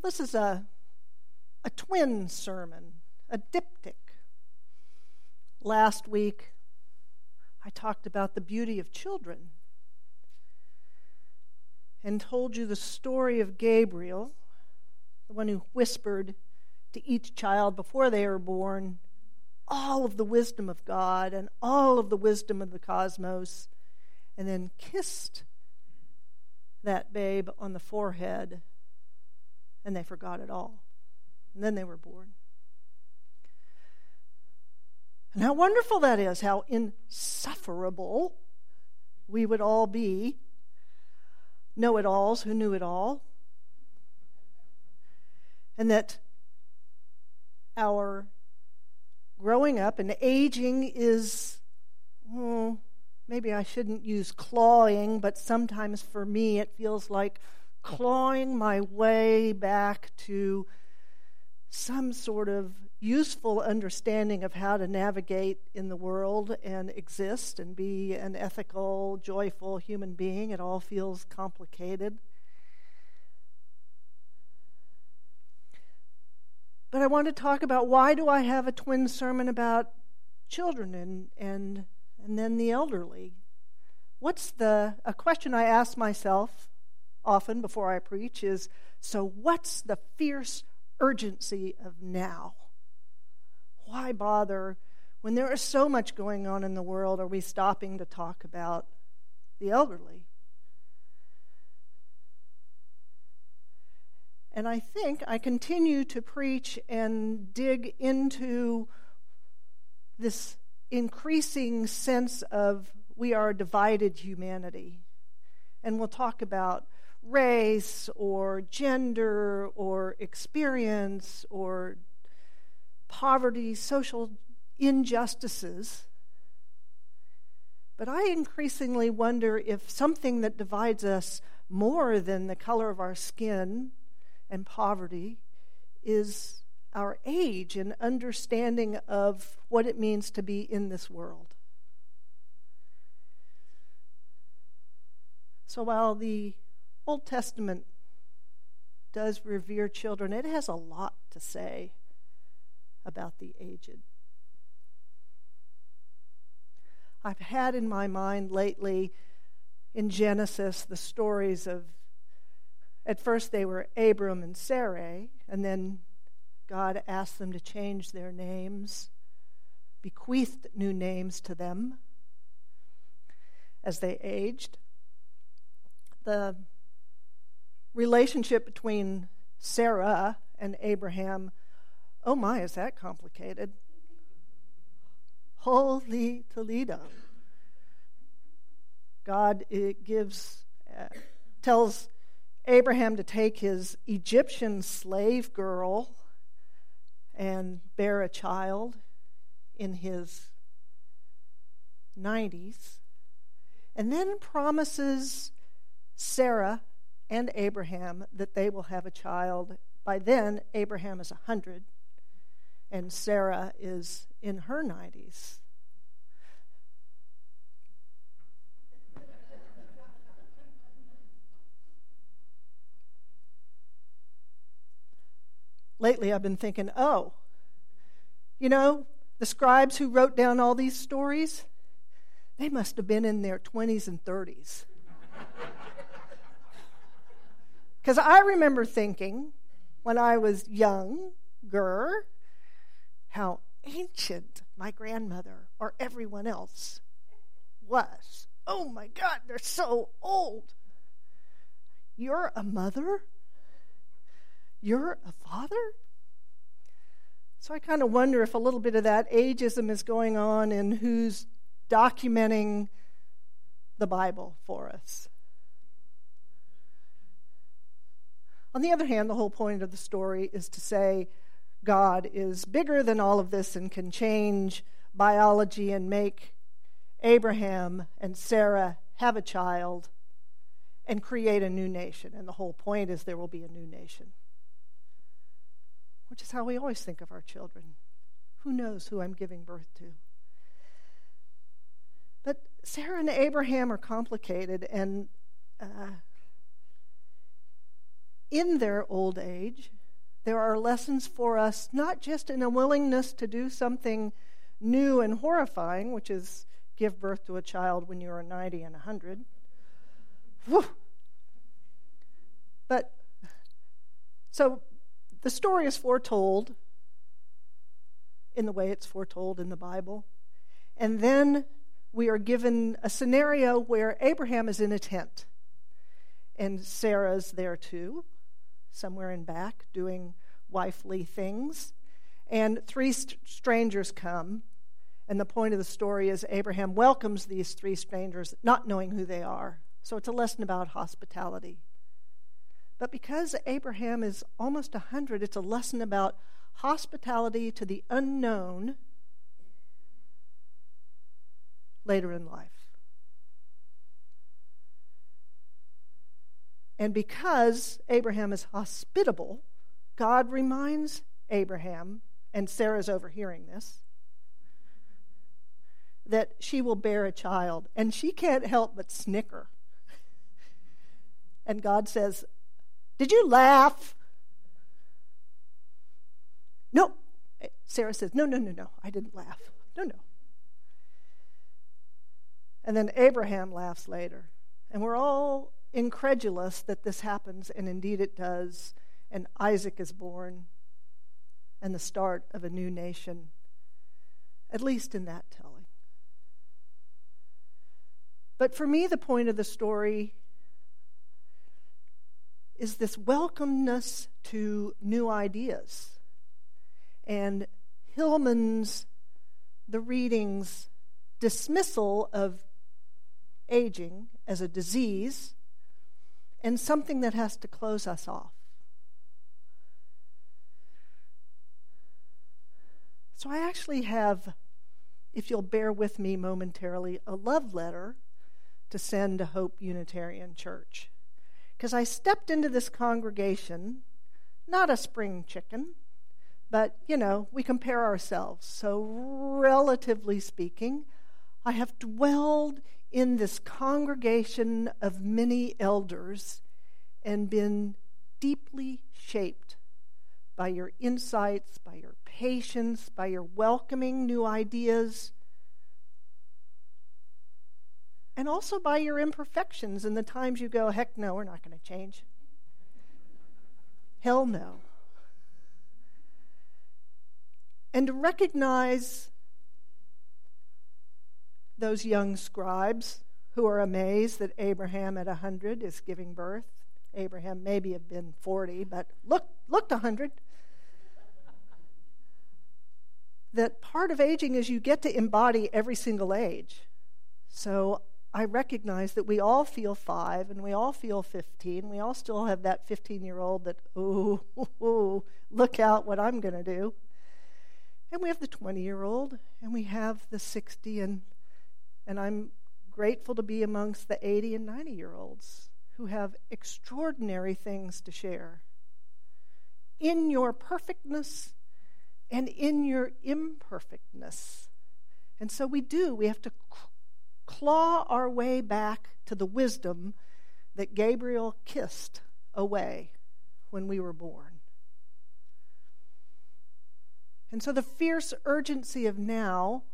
Well, this is a, a twin sermon, a diptych. Last week, I talked about the beauty of children and told you the story of Gabriel, the one who whispered to each child before they were born all of the wisdom of God and all of the wisdom of the cosmos, and then kissed that babe on the forehead, and they forgot it all. And then they were born. And how wonderful that is, how insufferable we would all be know it alls who knew it all. And that our growing up and aging is, well, maybe I shouldn't use clawing, but sometimes for me it feels like clawing my way back to some sort of useful understanding of how to navigate in the world and exist and be an ethical, joyful human being. It all feels complicated. But I want to talk about why do I have a twin sermon about children and and and then the elderly? What's the a question I ask myself often before I preach is so what's the fierce urgency of now? Why bother when there is so much going on in the world? Are we stopping to talk about the elderly? And I think I continue to preach and dig into this increasing sense of we are a divided humanity. And we'll talk about race or gender or experience or poverty, social injustices. But I increasingly wonder if something that divides us more than the color of our skin and poverty is our age and understanding of what it means to be in this world. So while the Old Testament does revere children, it has a lot to say about the aged. I've had in my mind lately in Genesis the stories of at first, they were Abram and Sarai, and then God asked them to change their names, bequeathed new names to them as they aged. The relationship between Sarah and Abraham, oh my, is that complicated? Holy Toledo. God it gives, uh, tells Abraham to take his Egyptian slave girl and bear a child in his 90s, and then promises Sarah and Abraham that they will have a child. By then, Abraham is 100 and Sarah is in her 90s. lately I've been thinking, oh, you know, the scribes who wrote down all these stories, they must have been in their 20s and 30s. Because I remember thinking when I was younger how ancient my grandmother or everyone else was. Oh my God, they're so old. You're a mother? You're a father? So I kind of wonder if a little bit of that ageism is going on in who's documenting the Bible for us. On the other hand, the whole point of the story is to say God is bigger than all of this and can change biology and make Abraham and Sarah have a child and create a new nation. And the whole point is there will be a new nation which is how we always think of our children. Who knows who I'm giving birth to? But Sarah and Abraham are complicated, and uh, in their old age, there are lessons for us, not just in a willingness to do something new and horrifying, which is give birth to a child when you are 90 and 100. Whew. But so the story is foretold in the way it's foretold in the Bible. And then we are given a scenario where Abraham is in a tent and Sarah's there too, somewhere in back, doing wifely things. And three st- strangers come. And the point of the story is Abraham welcomes these three strangers, not knowing who they are. So it's a lesson about hospitality. But because Abraham is almost 100, it's a lesson about hospitality to the unknown later in life. And because Abraham is hospitable, God reminds Abraham, and Sarah's overhearing this, that she will bear a child. And she can't help but snicker. And God says, Did you laugh? No. Sarah says, No, no, no, no. I didn't laugh. No, no. And then Abraham laughs later. And we're all incredulous that this happens, and indeed it does. And Isaac is born, and the start of a new nation, at least in that telling. But for me, the point of the story is this welcomeness to new ideas. And Hillman's, the reading's dismissal of aging as a disease and something that has to close us off. So I actually have, if you'll bear with me momentarily, a love letter to send to Hope Unitarian Church. Because I stepped into this congregation, not a spring chicken, but, you know, we compare ourselves. So, relatively speaking, I have dwelled in this congregation of many elders and been deeply shaped by your insights, by your patience, by your welcoming new ideas, and also by your imperfections and the times you go, heck no, we're not going to change. Hell no. And to recognize those young scribes who are amazed that Abraham at 100 is giving birth. Abraham maybe have been 40, but look, looked 100. that part of aging is you get to embody every single age. So I recognize that we all feel five and we all feel 15. We all still have that 15 year old that, oh, look out what I'm going to do. And we have the 20 year old and we have the 60 and and I'm grateful to be amongst the 80 and 90 year olds who have extraordinary things to share. In your perfectness and in your imperfectness. And so we do. We have to claw our way back to the wisdom that Gabriel kissed away when we were born. And so the fierce urgency of now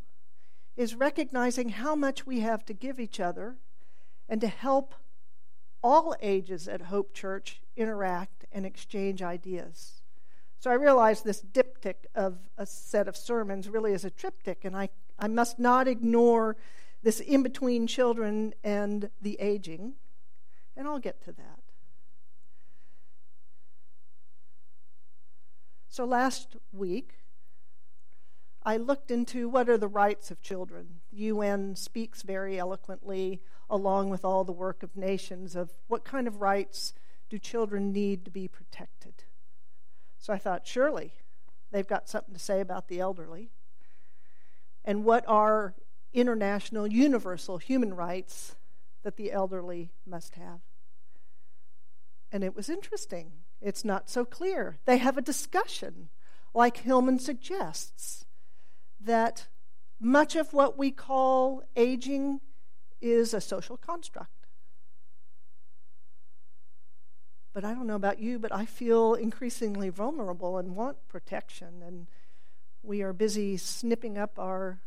is recognizing how much we have to give each other and to help all ages at Hope Church interact and exchange ideas. So I realize this diptych of a set of sermons really is a triptych, and I, I must not ignore this in between children and the aging, and I'll get to that. So last week, I looked into what are the rights of children. The UN speaks very eloquently, along with all the work of nations, of what kind of rights do children need to be protected. So I thought, surely they've got something to say about the elderly. And what are international, universal human rights that the elderly must have? And it was interesting. It's not so clear. They have a discussion, like Hillman suggests that much of what we call aging is a social construct. But I don't know about you, but I feel increasingly vulnerable and want protection. And we are busy snipping up our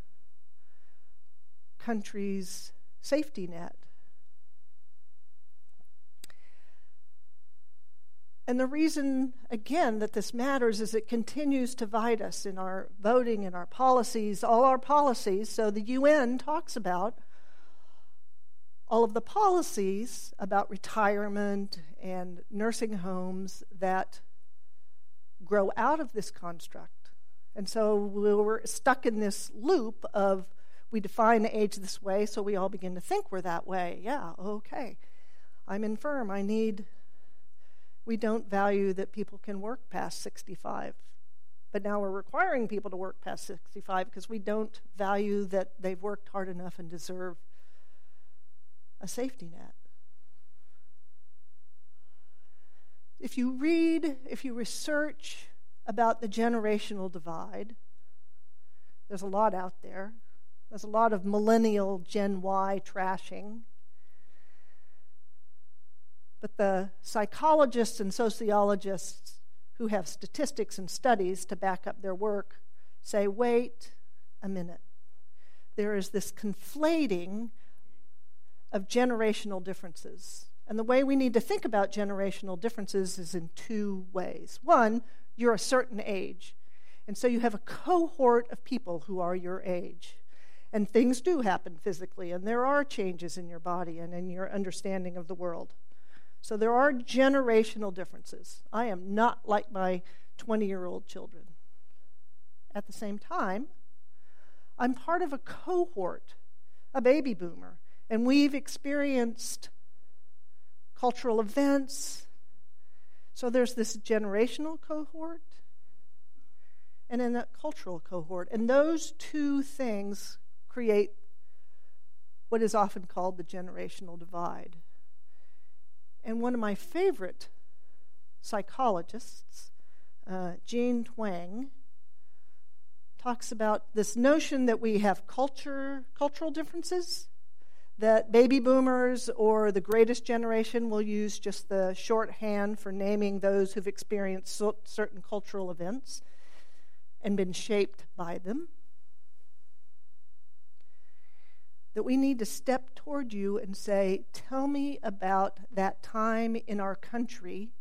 country's safety net. And the reason, again, that this matters is it continues to divide us in our voting in our policies, all our policies. So the UN talks about all of the policies about retirement and nursing homes that grow out of this construct. And so we're stuck in this loop of we define age this way, so we all begin to think we're that way. Yeah, okay. I'm infirm. I need we don't value that people can work past 65. But now we're requiring people to work past 65 because we don't value that they've worked hard enough and deserve a safety net. If you read, if you research about the generational divide, there's a lot out there. There's a lot of millennial Gen Y trashing. But the psychologists and sociologists who have statistics and studies to back up their work say, wait a minute. There is this conflating of generational differences. And the way we need to think about generational differences is in two ways. One, you're a certain age, and so you have a cohort of people who are your age. And things do happen physically, and there are changes in your body and in your understanding of the world. So there are generational differences. I am not like my 20 year old children. At the same time, I'm part of a cohort, a baby boomer, and we've experienced cultural events. So there's this generational cohort and then a cultural cohort. And those two things create what is often called the generational divide. And one of my favorite psychologists, uh, Jean Twenge, talks about this notion that we have culture, cultural differences, that baby boomers or the greatest generation will use just the shorthand for naming those who've experienced certain cultural events and been shaped by them. That we need to step toward you and say, Tell me about that time in our country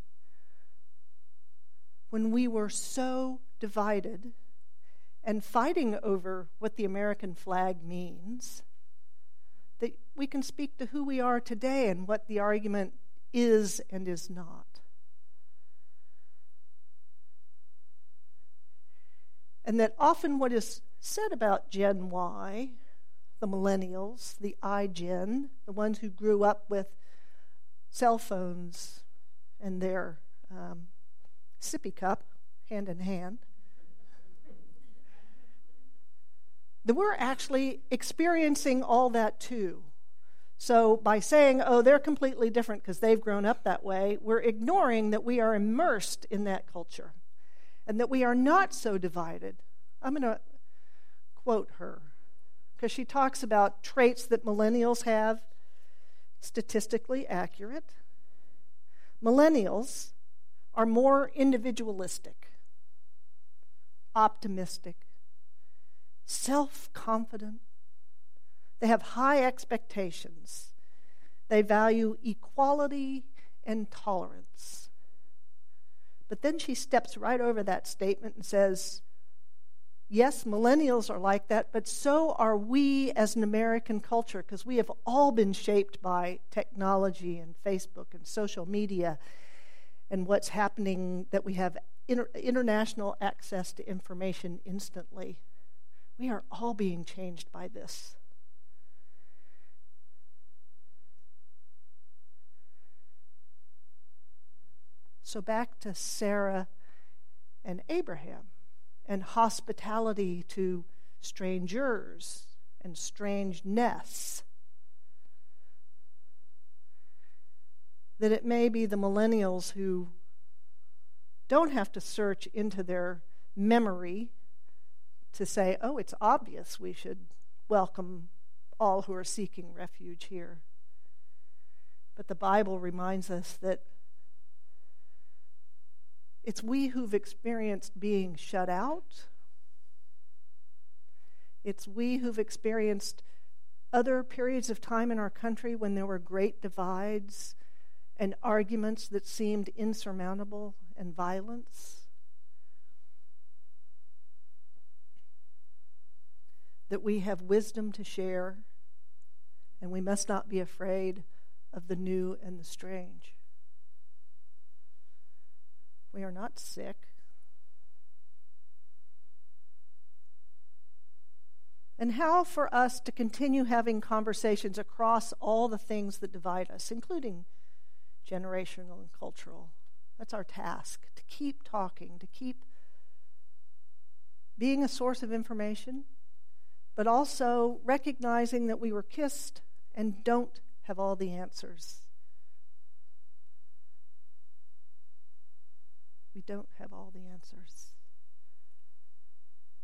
when we were so divided and fighting over what the American flag means that we can speak to who we are today and what the argument is and is not. And that often what is said about Gen Y the millennials, the iGen, the ones who grew up with cell phones and their um, sippy cup hand in hand, that we're actually experiencing all that too. So, by saying, oh, they're completely different because they've grown up that way, we're ignoring that we are immersed in that culture and that we are not so divided. I'm going to quote her because she talks about traits that millennials have, statistically accurate. Millennials are more individualistic, optimistic, self confident. They have high expectations. They value equality and tolerance. But then she steps right over that statement and says, Yes, millennials are like that, but so are we as an American culture because we have all been shaped by technology and Facebook and social media and what's happening that we have inter- international access to information instantly. We are all being changed by this. So back to Sarah and Abraham and hospitality to strangers and strangeness. That it may be the millennials who don't have to search into their memory to say, oh, it's obvious we should welcome all who are seeking refuge here. But the Bible reminds us that It's we who've experienced being shut out. It's we who've experienced other periods of time in our country when there were great divides and arguments that seemed insurmountable and violence. That we have wisdom to share, and we must not be afraid of the new and the strange. We are not sick. And how for us to continue having conversations across all the things that divide us, including generational and cultural. That's our task to keep talking, to keep being a source of information, but also recognizing that we were kissed and don't have all the answers. We don't have all the answers.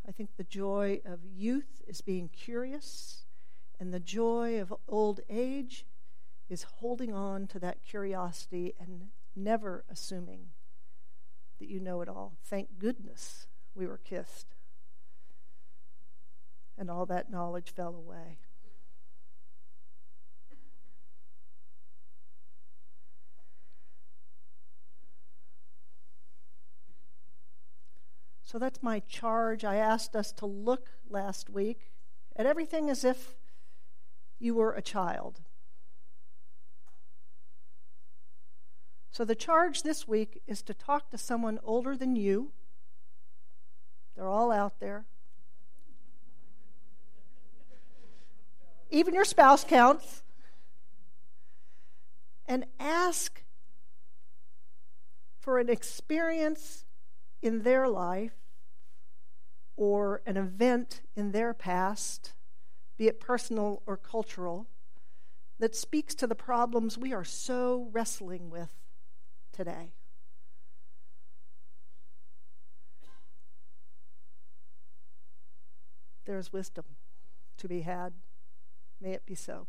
I think the joy of youth is being curious, and the joy of old age is holding on to that curiosity and never assuming that you know it all. Thank goodness we were kissed, and all that knowledge fell away. So that's my charge. I asked us to look last week at everything as if you were a child. So the charge this week is to talk to someone older than you. They're all out there. Even your spouse counts. And ask for an experience in their life or an event in their past, be it personal or cultural, that speaks to the problems we are so wrestling with today. There is wisdom to be had. May it be so.